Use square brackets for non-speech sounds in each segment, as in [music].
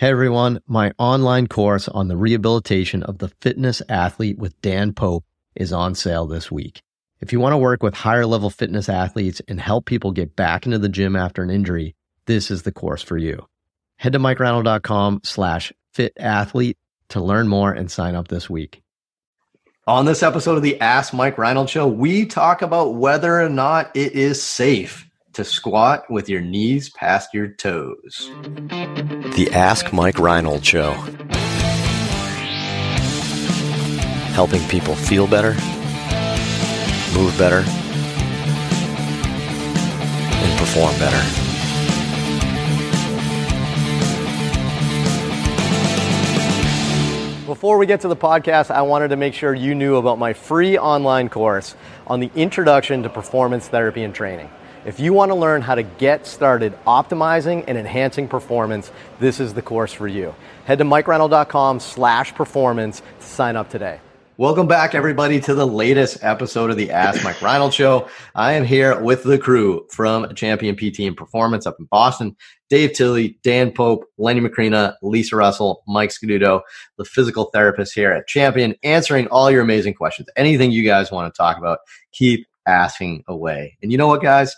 Hey everyone, my online course on the rehabilitation of the fitness athlete with Dan Pope is on sale this week. If you want to work with higher level fitness athletes and help people get back into the gym after an injury, this is the course for you. Head to mikereinold.com slash fit athlete to learn more and sign up this week. On this episode of the Ask Mike Reinold Show, we talk about whether or not it is safe to squat with your knees past your toes. The Ask Mike Reinold Show. Helping people feel better, move better, and perform better. Before we get to the podcast, I wanted to make sure you knew about my free online course on the introduction to performance therapy and training. If you want to learn how to get started optimizing and enhancing performance, this is the course for you. Head to mikereinold.com slash performance to sign up today. Welcome back, everybody, to the latest episode of the Ask Mike Reinold Show. I am here with the crew from Champion PT and Performance up in Boston. Dave Tilley, Dan Pope, Lenny Macrina, Lisa Russell, Mike Scaduto, the physical therapist here at Champion, answering all your amazing questions. Anything you guys want to talk about, keep asking away. And you know what, guys?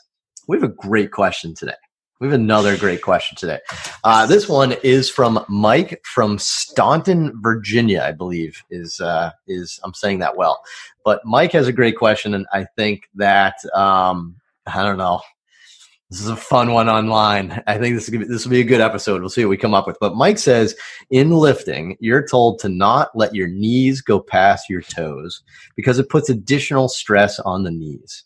We have a great question today. We have another great question today. Uh, this one is from Mike from Staunton, Virginia, I believe is uh, is I'm saying that well. But Mike has a great question, and I think that um, I don't know. This is a fun one online. I think this is be, this will be a good episode. We'll see what we come up with. But Mike says in lifting, you're told to not let your knees go past your toes because it puts additional stress on the knees.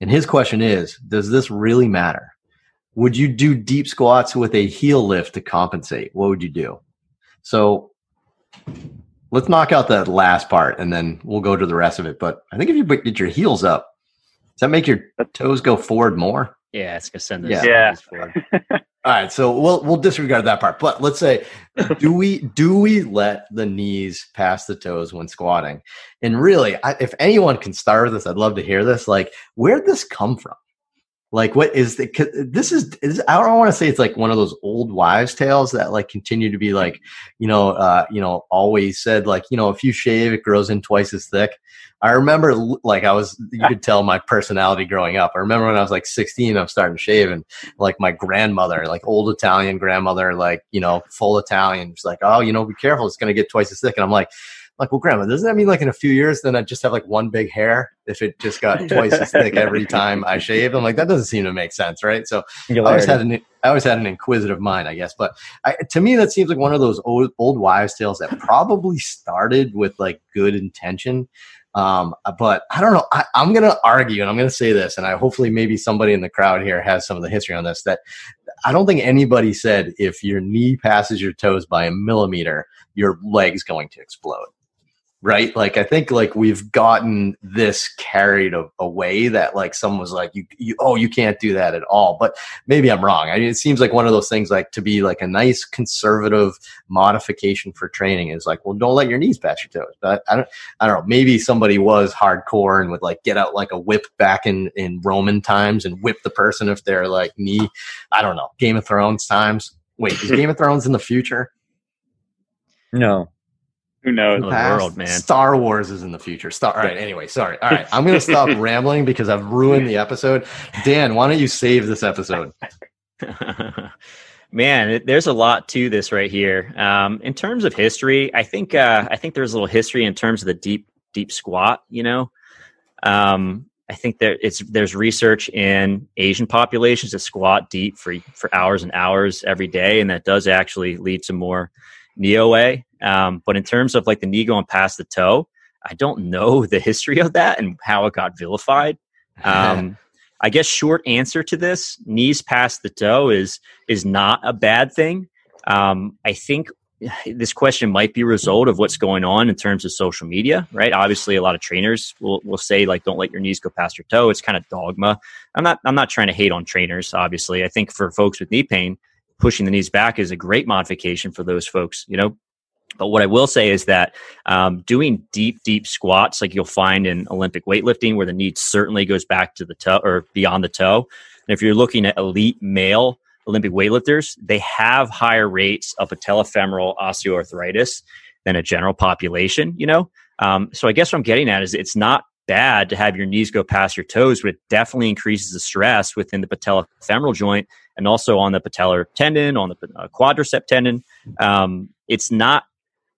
And his question is, does this really matter? Would you do deep squats with a heel lift to compensate? What would you do? So let's knock out that last part and then we'll go to the rest of it. But I think if you get your heels up, does that make your toes go forward more? Yeah, it's gonna send Yeah. Yeah. forward. [laughs] All right, so we'll we'll disregard that part. But let's say, [laughs] do we do we let the knees pass the toes when squatting? And really, I, if anyone can start with this, I'd love to hear this. Like, where'd this come from? Like, what is the? This is, is I don't want to say it's like one of those old wives' tales that like continue to be like, you know, uh, you know, always said like, you know, if you shave, it grows in twice as thick. I remember like I was, you could tell my personality growing up. I remember when I was like 16, I'm starting to shave and like my grandmother, like old Italian grandmother, like, you know, full Italian. She's like, oh, you know, be careful. It's going to get twice as thick. And I'm like, like, well, grandma, doesn't that mean like in a few years, then I just have like one big hair if it just got twice as thick every time I shave? I'm like, that doesn't seem to make sense, right? So I always had an I always had an inquisitive mind, I guess. But I, to me, that seems like one of those old old wives' tales that probably started with like good intention. Um, but I don't know. I, I'm going to argue, and I'm going to say this, and I hopefully maybe somebody in the crowd here has some of the history on this. That I don't think anybody said if your knee passes your toes by a millimeter, your leg's going to explode right? Like i think like we've gotten this carried away that like someone was like you, you oh you can't do that at all. But maybe i'm wrong. I mean it seems like one of those things like to be like a nice conservative modification for training is like well don't let your knees pass your toes but i don't i don't know. Maybe somebody was hardcore and would like get out like a whip back in in roman times and whip the person if they're like knee i don't know game of thrones times. Wait is game of [laughs] thrones in the future? No. Who knows? The past. world, man. Star Wars is in the future. Star. All right. Anyway, sorry. All right. I'm going to stop [laughs] rambling because I've ruined the episode. Dan, why don't you save this episode? [laughs] Man, it, there's a lot to this right here. Um, in terms of history, I think uh, I think there's a little history in terms of the deep deep squat. You know, um, I think there it's there's research in Asian populations that squat deep for for hours and hours every day, and that does actually lead to more knee OA. Um, but in terms of like the knee going past the toe, I don't know [laughs] the history of that and how it got vilified. [laughs] Um, I guess short answer to this: knees past the toe is is not a bad thing. Um, I think [sighs] this question might be a result of what's going on in terms of social media, right? Obviously, a lot of trainers will, will say like, "Don't let your knees go past your toe." It's kind of dogma. I'm not I'm not trying to hate on trainers. Obviously, I think for folks with knee pain, pushing the knees back is a great modification for those folks. You know, but what I will say is that um, doing deep, deep squats, like you'll find in Olympic weightlifting, where the knee certainly goes back to the toe or beyond the toe. And if you're looking at elite male Olympic weightlifters, they have higher rates of patellofemoral osteoarthritis than a general population, you know? Um, so I guess what I'm getting at is it's not bad to have your knees go past your toes, but it definitely increases the stress within the patellofemoral joint and also on the patellar tendon, on the uh, quadricep tendon. Um, it's not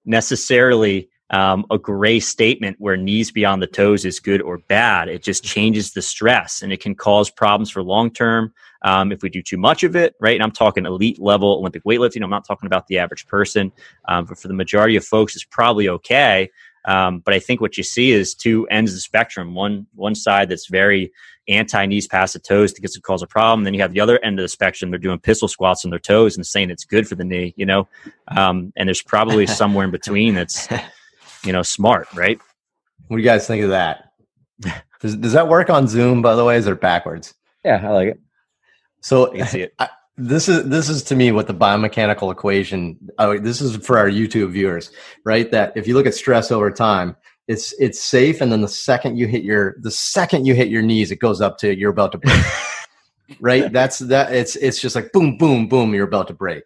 necessarily um, a gray statement where knees beyond the toes is good or bad. It just changes the stress and it can cause problems for long term um, if we do too much of it, right? And I'm talking elite level Olympic weightlifting. I'm not talking about the average person. Um, but for the majority of folks, it's probably okay. Um, but I think what you see is two ends of the spectrum. One one side that's very anti knees past the toes because it cause a problem. Then you have the other end of the spectrum. They're doing pistol squats on their toes and saying it's good for the knee. You know, um, and there's probably [laughs] somewhere in between that's you know smart, right? What do you guys think of that? Does, does that work on Zoom? By the way, is it backwards? Yeah, I like it. So it. I, this is this is to me what the biomechanical equation. Oh, this is for our YouTube viewers, right? That if you look at stress over time, it's it's safe, and then the second you hit your the second you hit your knees, it goes up to you're about to break. [laughs] right? That's that. It's it's just like boom, boom, boom. You're about to break.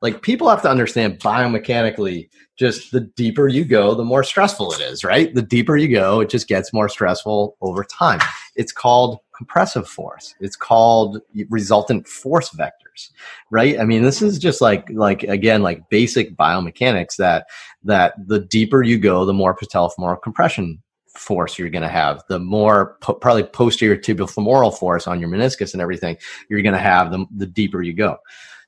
Like people have to understand biomechanically. Just the deeper you go, the more stressful it is. Right? The deeper you go, it just gets more stressful over time. It's called compressive force. It's called resultant force vectors, right? I mean, this is just like like again like basic biomechanics that that the deeper you go, the more patellofemoral compression force you're going to have, the more po- probably posterior tibial femoral force on your meniscus and everything you're going to have, the, the deeper you go.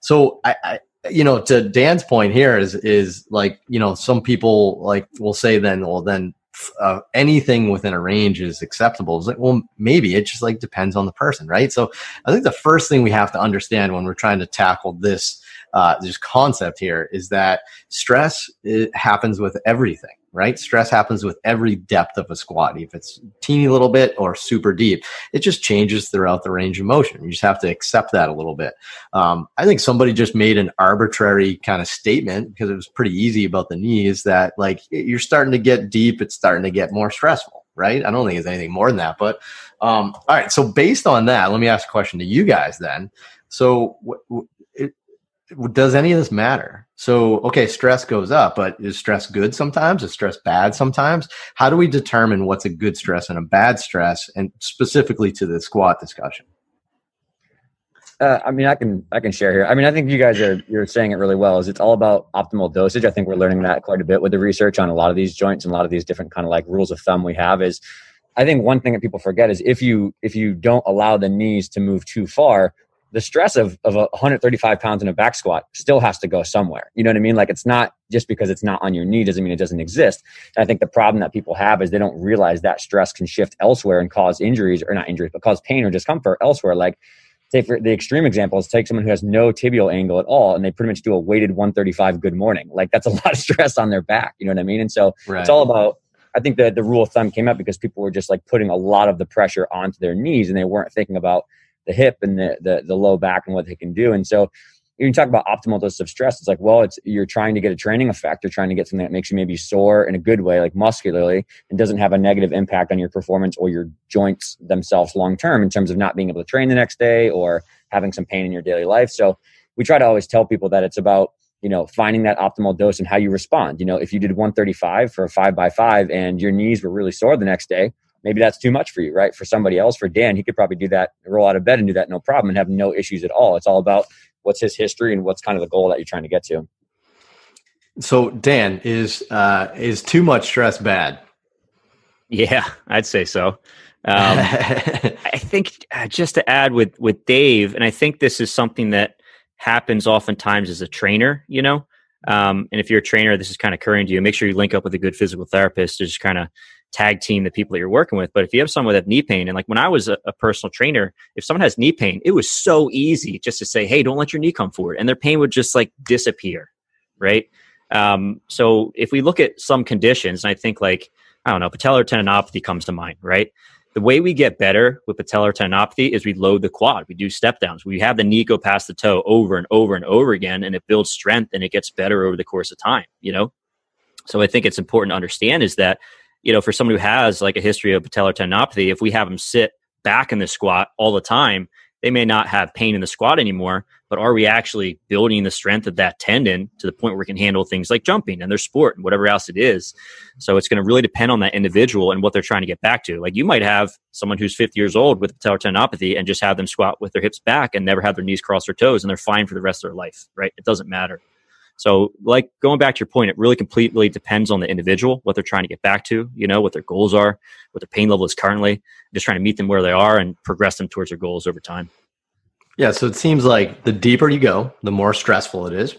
So I, I you know, to Dan's point here is is like you know some people like will say then well then uh, anything within a range is acceptable. It's like, well, maybe it just like depends on the person, right? So I think the first thing we have to understand when we're trying to tackle this uh, this concept here is that stress happens with everything right? Stress happens with every depth of a squat, if it's teeny little bit or super deep. It just changes throughout the range of motion. You just have to accept that a little bit. Um, I think somebody just made an arbitrary kind of statement because it was pretty easy about the knees that like you're starting to get deep, it's starting to get more stressful, right? I don't think it's anything more than that. But um, all right, so based on that, let me ask a question to you guys then. So, does any of this matter? So, okay, stress goes up, but is stress good sometimes? Is stress bad sometimes? How do we determine what's a good stress and a bad stress, and specifically to the squat discussion? Uh, I mean, I can I can share here. I mean, I think you guys are you're saying it really well. Is it's all about optimal dosage. I think we're learning that quite a bit with the research on a lot of these joints and a lot of these different kind of like rules of thumb we have. Is I think one thing that people forget is if you if you don't allow the knees to move too far, the stress of, of 135 pounds in a back squat still has to go somewhere. You know what I mean? Like it's not just because it's not on your knee doesn't mean it doesn't exist. And I think the problem that people have is they don't realize that stress can shift elsewhere and cause injuries or not injuries, but cause pain or discomfort elsewhere. Like say for the extreme example is take someone who has no tibial angle at all and they pretty much do a weighted 135 good morning. Like that's a [laughs] lot of stress on their back. You know what I mean? And so right. it's all about I think that the rule of thumb came up because people were just like putting a lot of the pressure onto their knees and they weren't thinking about the hip and the, the, the low back and what they can do. And so you talk about optimal dose of stress. It's like, well, it's you're trying to get a training effect. You're trying to get something that makes you maybe sore in a good way, like muscularly, and doesn't have a negative impact on your performance or your joints themselves long term in terms of not being able to train the next day or having some pain in your daily life. So we try to always tell people that it's about you know finding that optimal dose and how you respond. You know, if you did 135 for a five by five and your knees were really sore the next day, maybe that's too much for you, right? For somebody else, for Dan, he could probably do that, roll out of bed and do that no problem and have no issues at all. It's all about what's his history and what's kind of the goal that you're trying to get to. So, Dan, is uh, is too much stress bad? Yeah, I'd say so. Um, [laughs] I think uh, just to add with with Dave, and I think this is something that happens oftentimes as a trainer. You know, um, and if you're a trainer, this is kind of occurring to you. Make sure you link up with a good physical therapist to just kind of tag team the people that you're working with. But if you have someone with knee pain, and like when I was a, a, personal trainer, if someone has knee pain, it was so easy just to say, "Hey, don't let your knee come forward," and their pain would just like disappear, right? Um, so if we look at some conditions, and I think like I don't know, patellar tendinopathy comes to mind, right? The way we get better with patellar tendinopathy is we load the quad. We do step downs. We have the knee go past the toe over and over and over again, and it builds strength and it gets better over the course of time. You know, so I think it's important to understand is that you know, for someone who has like a history of patellar tendinopathy, if we have them sit back in the squat all the time, they may not have pain in the squat anymore, but are we actually building the strength of that tendon to the point where we can handle things like jumping and their sport and whatever else it is? So it's going to really depend on that individual and what they're trying to get back to. Like you might have someone who's 50 years old with patellar tendinopathy and just have them squat with their hips back and never have their knees cross their toes and they're fine for the rest of their life, right? It doesn't matter. So, like going back to your point, it really completely depends on the individual, what they're trying to get back to, you know, what their goals are, what their pain level is currently, just trying to meet them where they are and progress them towards their goals over time. Yeah, so it seems like the deeper you go, the more stressful it is.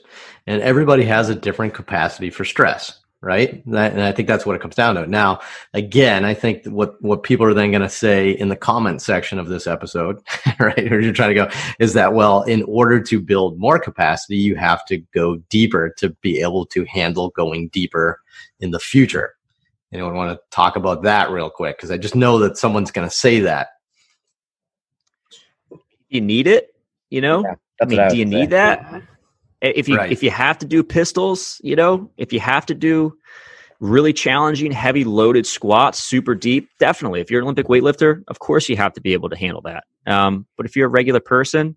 And everybody has a different capacity for stress right? And I think that's what it comes down to. Now, again, I think what what people are then going to say in the comment section of this episode, [laughs] right, or you're trying to go, is that well, in order to build more capacity, you have to go deeper to be able to handle going deeper in the future. Anyone want to talk about that real quick? Because I just know that someone's going to say that. You need it, you know. Yeah, I mean, I do you say. need that? If you right. if you have to do pistols, you know, if you have to do really challenging, heavy loaded squats, super deep, definitely. If you're an Olympic weightlifter, of course you have to be able to handle that. Um, but if you're a regular person,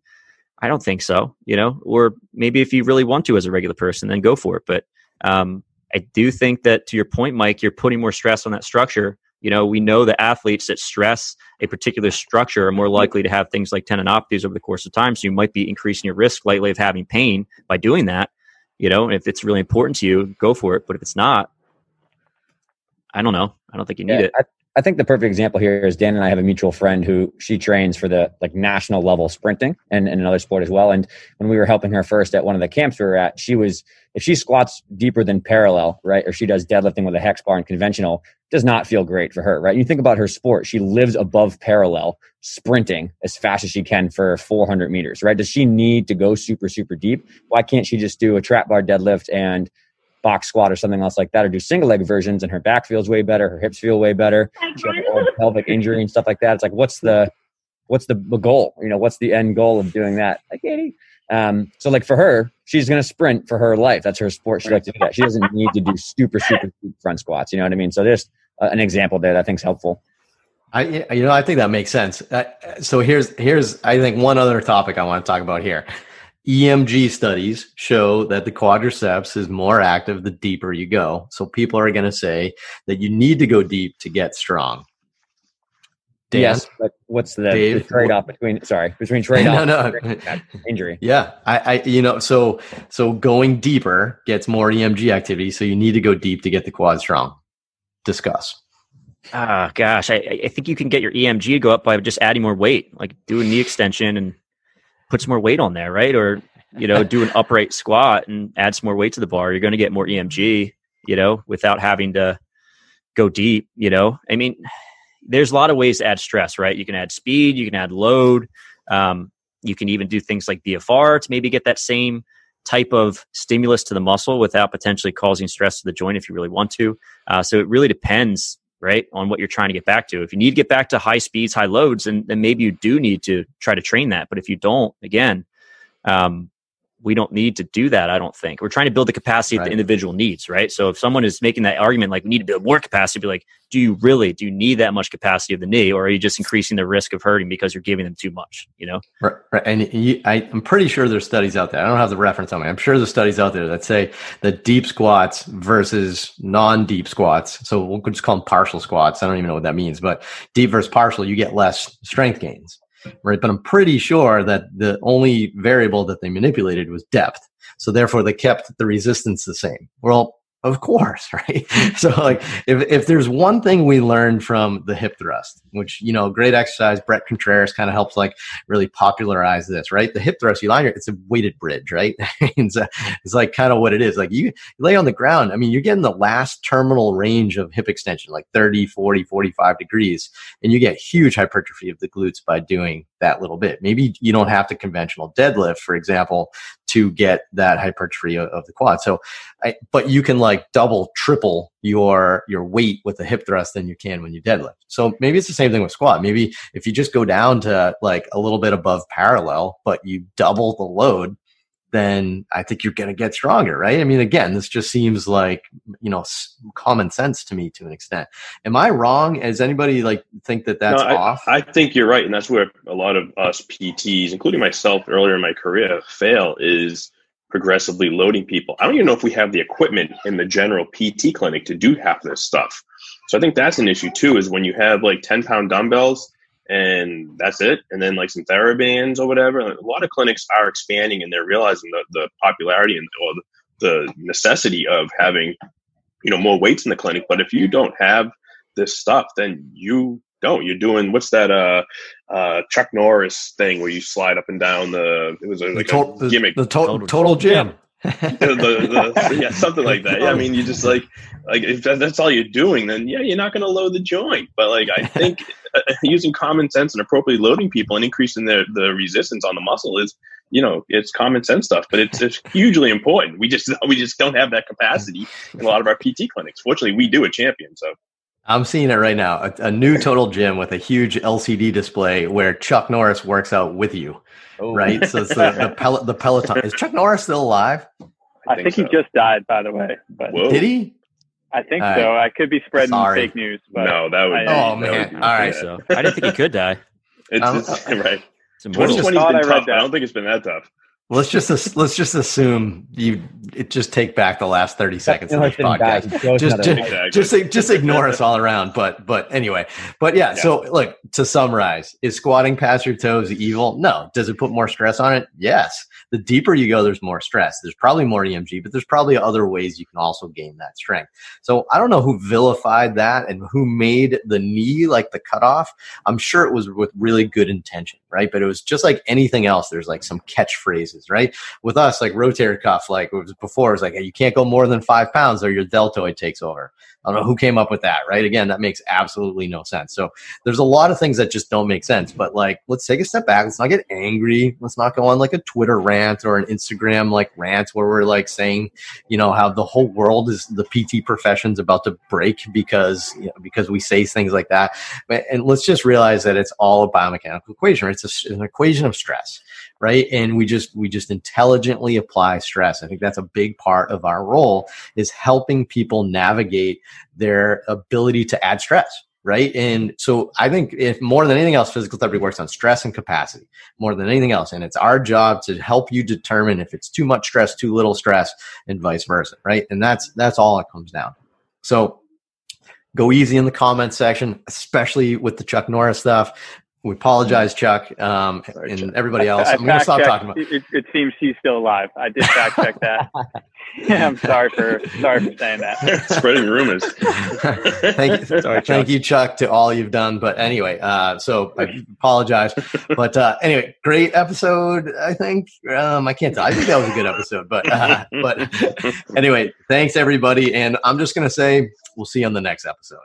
I don't think so. You know, or maybe if you really want to as a regular person, then go for it. But um, I do think that to your point, Mike, you're putting more stress on that structure you know, we know that athletes that stress a particular structure are more likely to have things like tendinopathies over the course of time. So you might be increasing your risk slightly of having pain by doing that. You know, if it's really important to you, go for it. But if it's not, I don't know. I don't think you need yeah, it. I, think the perfect example here is Dan and I have a mutual friend who she trains for the like national level sprinting and, and another sport as well. And when we were helping her first at one of the camps we were at, she was if she squats deeper than parallel, right, or she does deadlifting with a hex bar and conventional, does not feel great for her, right? You think about her sport; she lives above parallel, sprinting as fast as she can for 400 meters, right? Does she need to go super super deep? Why can't she just do a trap bar deadlift and box squat or something else like that, or do single leg versions, and her back feels way better, her hips feel way better. She has a pelvic injury and stuff like that. It's like, what's the what's the goal? You know, what's the end goal of doing that? Like, Katie. Um, so like for her, she's going to sprint for her life. That's her sport. She likes to do that. She doesn't need to do super, super front squats. You know what I mean? So there's uh, an example there that I think's helpful. I, you know, I think that makes sense. Uh, so here's, here's, I think one other topic I want to talk about here. EMG studies show that the quadriceps is more active the deeper you go. So people are going to say that you need to go deep to get strong. Dan, yes, but what's the, Dave, the trade off between sorry between [laughs] trade off no, no. injury? Yeah, I, I, you know, so so going deeper gets more EMG activity, so you need to go deep to get the quad strong. Discuss. Ah, gosh, I, I think you can get your EMG to go up by just adding more weight, like do a knee extension and put some more weight on there, right? Or you know, do an [laughs] upright squat and add some more weight to the bar. You're going to get more EMG, you know, without having to go deep. You know, I mean, there's a lot of ways to add stress, right? You can add speed, you can add load. Um, you can even do things like BFR to maybe get that same type of stimulus to the muscle without potentially causing stress to the joint if you really want to. Uh, so it really depends right on what you're trying to get back to. If you need to get back to high speeds high loads then, then maybe you do need to try to train that. But if you don't again um, we don't need to do that i don't think. We're trying to build the capacity right. that the individual needs right? So if someone is making that argument like we need to build more capacity be like do you really do you need that much capacity of the knee or are you just increasing the risk of hurting because you're giving them too much? You know? Right, right. and you, I, i'm pretty sure there's studies out there. I don't have the reference on me. I'm sure there's studies out there that say the deep squats versus non-deep squats so we'll just call them partial squats. I don't even know what that means but deep versus partial you get less strength gains right? But I'm pretty sure that the only variable that they manipulated was depth. So therefore they kept the resistance the same. Well, of course, [laughs] right? Mm-hmm. so like if, if there's one thing we learned from the hip thrust, which, you know, great exercise, Bret Contreras kind of helps like really popularize this, right? The hip thrust, you lie, it's a weighted bridge, right? [laughs] it's, a, it's like kind of what it is. Like you, you lay on the ground. I mean, you're getting the last terminal range of hip extension, like 30, 40, 45 degrees, and you get huge hypertrophy of the glutes by doing that little bit. Maybe you don't have to conventional deadlift, for example, to get that hypertrophy of, the quad. So, I, but you can like double, triple your your weight with the hip thrust than you can when you deadlift. So maybe it's the same thing with squat. Maybe if you just go down to like a little bit above parallel, but you double the load, then I think you're going to get stronger, right? I mean, again, this just seems like, you know, common sense to me to an extent. Am I wrong? Does anybody like think that that's no, I, off? I think you're right. And that's where a lot of us PTs, including myself earlier in my career, fail is progressively loading people. I don't even know if we have the equipment in the general PT clinic to do half this stuff. So I think that's an issue too, is when you have like 10 pound dumbbells and that's it. And then like some TheraBands or whatever. A lot of clinics are expanding and they're realizing the, the popularity and or the, the necessity of having, you know, more weights in the clinic. But if you don't have this stuff, then you don't. You're doing what's that uh uh Chuck Norris thing where you slide up and down the it was a, like to- a gimmick. The, the to- total, total gym. [laughs] the, the, yeah, something like that. Yeah, I mean, you just like like if that's all you're doing, then yeah, you're not going to load the joint. But like, I think [laughs] uh, using common sense and appropriately loading people and increasing their the resistance on the muscle is, you know, it's common sense stuff. But it's, it's hugely important. We just [laughs] we just don't have that capacity in a lot of our PT clinics. Fortunately, we do at Champion. So I'm seeing it right now. A, a, new total gym with a huge LCD display where Chuck Norris works out with you. Oh. Right. So it's the, [laughs] the, Pel- the Peloton. Is Chuck Norris still alive? I, think, think so. he just died, by the way. But Whoa. did he? I think All so. Right. I could be spreading Sorry. fake news, but no, that would. I, oh man! All right. So. I didn't think he could die. It's, um, [laughs] [laughs] it's right. 2020's been I tough. I don't think it's been that tough. Let's just let's just assume you it just take back the last thirty seconds of this podcast. Just just, just, just ignore us all around. But but anyway, but yeah, yeah. So look to summarize: is squatting past your toes evil? No. Does it put more stress on it? Yes the deeper you go, there's more stress. There's probably more EMG, but there's probably other ways you can also gain that strength. So I don't know who vilified that and who made the knee like the cutoff. I'm sure it was with really good intention, right? But it was just like anything else. There's like some catchphrases, right? With us, like rotator cuff, like it before, was like, you can't go more than five pounds or your deltoid takes over. I don't know who came up with that, right? Again, that makes absolutely no sense. So there's a lot of things that just don't make sense. But like, let's take a step back. Let's not get angry. Let's not go on like a Twitter rant or an Instagram like rant where we're like saying, you know, how the whole world is the PT profession's about to break because you know, because we say things like that. And let's just realize that it's all a biomechanical equation. Right? It's a, an equation of stress right? And we just we just intelligently apply stress. I think that's a big part of our role is helping people navigate their ability to add stress right? And so i think if more than anything else physical therapy works on stress and capacity more than anything else. And it's our job to help you determine if it's too much stress too little stress and vice versa right? And that's that's all it comes down so go easy in the comment section, especially with the Chuck Norris stuff. We apologize, Chuck, um, Sorry, and Chuck. everybody else. I, I am going to stop talking about. It, it, seems he's still alive. I did fact check that. [laughs] yeah, I'm sorry for sorry for saying that. [laughs] Spreading rumors. thank you, [laughs] sorry, thank you, Chuck, to all you've done. But anyway, uh, so I apologize. But uh, anyway, great episode. I think um, I can't tell. I think that was a good episode. But uh, but anyway, thanks everybody, and I'm just going to say we'll see you on the next episode.